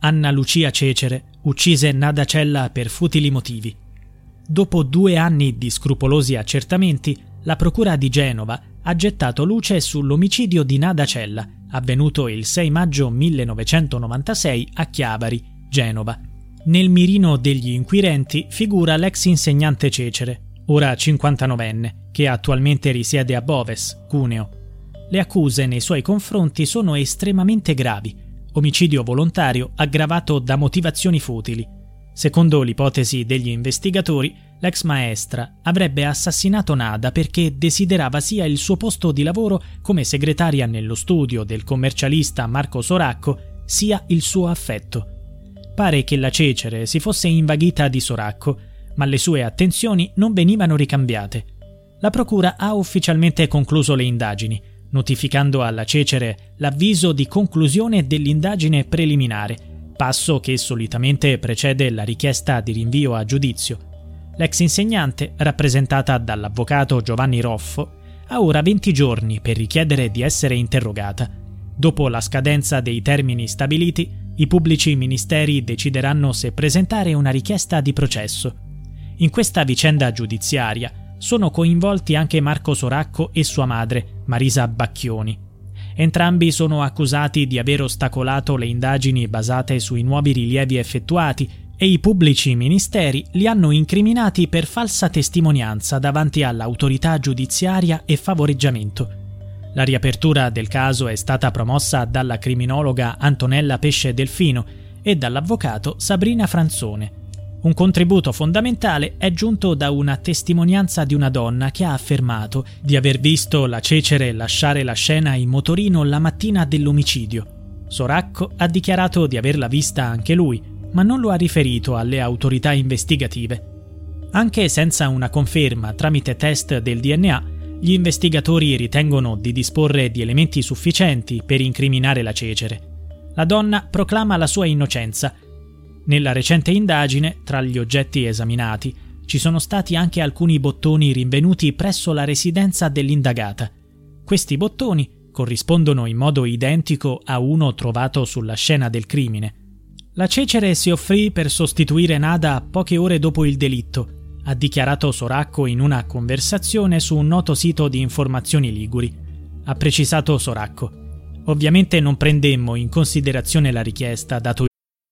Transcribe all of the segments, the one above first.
Anna Lucia Cecere uccise Nada Cella per futili motivi. Dopo due anni di scrupolosi accertamenti, la Procura di Genova ha gettato luce sull'omicidio di Nada Cella, avvenuto il 6 maggio 1996 a Chiavari, Genova. Nel mirino degli inquirenti figura l'ex insegnante Cecere, ora 59enne, che attualmente risiede a Boves, Cuneo. Le accuse nei suoi confronti sono estremamente gravi omicidio volontario aggravato da motivazioni futili. Secondo l'ipotesi degli investigatori, l'ex maestra avrebbe assassinato Nada perché desiderava sia il suo posto di lavoro come segretaria nello studio del commercialista Marco Soracco, sia il suo affetto. Pare che la Cecere si fosse invaghita di Soracco, ma le sue attenzioni non venivano ricambiate. La procura ha ufficialmente concluso le indagini notificando alla Cecere l'avviso di conclusione dell'indagine preliminare, passo che solitamente precede la richiesta di rinvio a giudizio. L'ex insegnante, rappresentata dall'avvocato Giovanni Roffo, ha ora 20 giorni per richiedere di essere interrogata. Dopo la scadenza dei termini stabiliti, i pubblici ministeri decideranno se presentare una richiesta di processo. In questa vicenda giudiziaria sono coinvolti anche Marco Soracco e sua madre, Marisa Bacchioni. Entrambi sono accusati di aver ostacolato le indagini basate sui nuovi rilievi effettuati e i pubblici ministeri li hanno incriminati per falsa testimonianza davanti all'autorità giudiziaria e favoreggiamento. La riapertura del caso è stata promossa dalla criminologa Antonella Pesce Delfino e dall'avvocato Sabrina Franzone. Un contributo fondamentale è giunto da una testimonianza di una donna che ha affermato di aver visto la Cecere lasciare la scena in motorino la mattina dell'omicidio. Soracco ha dichiarato di averla vista anche lui, ma non lo ha riferito alle autorità investigative. Anche senza una conferma tramite test del DNA, gli investigatori ritengono di disporre di elementi sufficienti per incriminare la Cecere. La donna proclama la sua innocenza nella recente indagine, tra gli oggetti esaminati, ci sono stati anche alcuni bottoni rinvenuti presso la residenza dell'indagata. Questi bottoni corrispondono in modo identico a uno trovato sulla scena del crimine. La Cecere si offrì per sostituire Nada poche ore dopo il delitto, ha dichiarato Soracco in una conversazione su un noto sito di informazioni liguri. Ha precisato Soracco. Ovviamente non prendemmo in considerazione la richiesta dato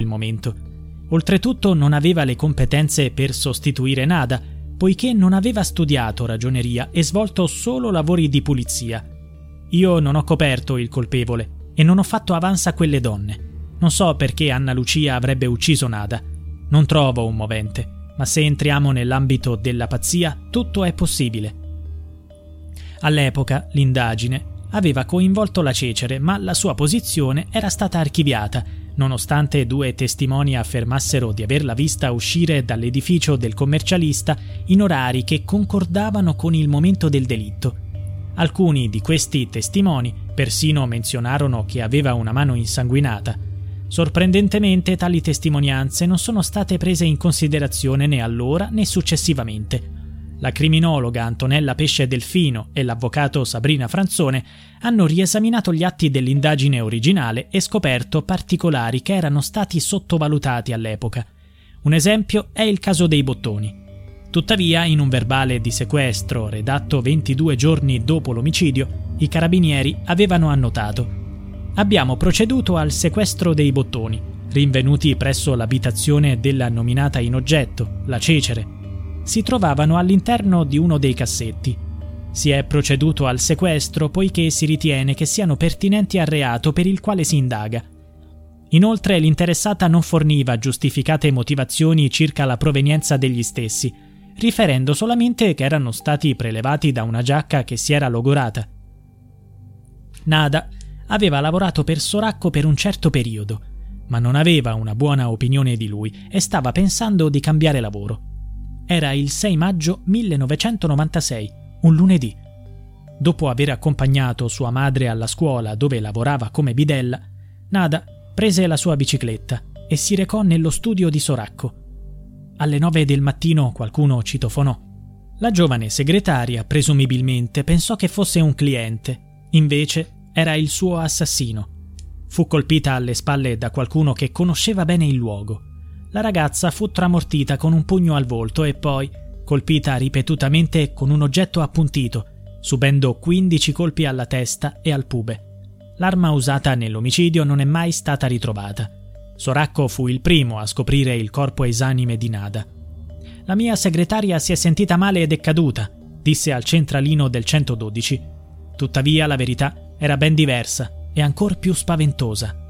Il momento. Oltretutto non aveva le competenze per sostituire Nada, poiché non aveva studiato ragioneria e svolto solo lavori di pulizia. Io non ho coperto il colpevole e non ho fatto avanza a quelle donne. Non so perché Anna Lucia avrebbe ucciso Nada. Non trovo un movente, ma se entriamo nell'ambito della pazzia, tutto è possibile. All'epoca l'indagine aveva coinvolto la Cecere, ma la sua posizione era stata archiviata, nonostante due testimoni affermassero di averla vista uscire dall'edificio del commercialista in orari che concordavano con il momento del delitto. Alcuni di questi testimoni persino menzionarono che aveva una mano insanguinata. Sorprendentemente tali testimonianze non sono state prese in considerazione né allora né successivamente. La criminologa Antonella Pesce Delfino e l'avvocato Sabrina Franzone hanno riesaminato gli atti dell'indagine originale e scoperto particolari che erano stati sottovalutati all'epoca. Un esempio è il caso dei bottoni. Tuttavia, in un verbale di sequestro redatto 22 giorni dopo l'omicidio, i carabinieri avevano annotato abbiamo proceduto al sequestro dei bottoni, rinvenuti presso l'abitazione della nominata in oggetto, la Cecere. Si trovavano all'interno di uno dei cassetti. Si è proceduto al sequestro poiché si ritiene che siano pertinenti al reato per il quale si indaga. Inoltre l'interessata non forniva giustificate motivazioni circa la provenienza degli stessi, riferendo solamente che erano stati prelevati da una giacca che si era logorata. Nada aveva lavorato per Soracco per un certo periodo, ma non aveva una buona opinione di lui e stava pensando di cambiare lavoro. Era il 6 maggio 1996, un lunedì. Dopo aver accompagnato sua madre alla scuola dove lavorava come bidella, Nada prese la sua bicicletta e si recò nello studio di Soracco. Alle nove del mattino qualcuno citofonò. La giovane segretaria, presumibilmente, pensò che fosse un cliente. Invece era il suo assassino. Fu colpita alle spalle da qualcuno che conosceva bene il luogo. La ragazza fu tramortita con un pugno al volto e poi colpita ripetutamente con un oggetto appuntito, subendo 15 colpi alla testa e al pube. L'arma usata nell'omicidio non è mai stata ritrovata. Soracco fu il primo a scoprire il corpo esanime di Nada. La mia segretaria si è sentita male ed è caduta, disse al centralino del 112. Tuttavia la verità era ben diversa e ancor più spaventosa.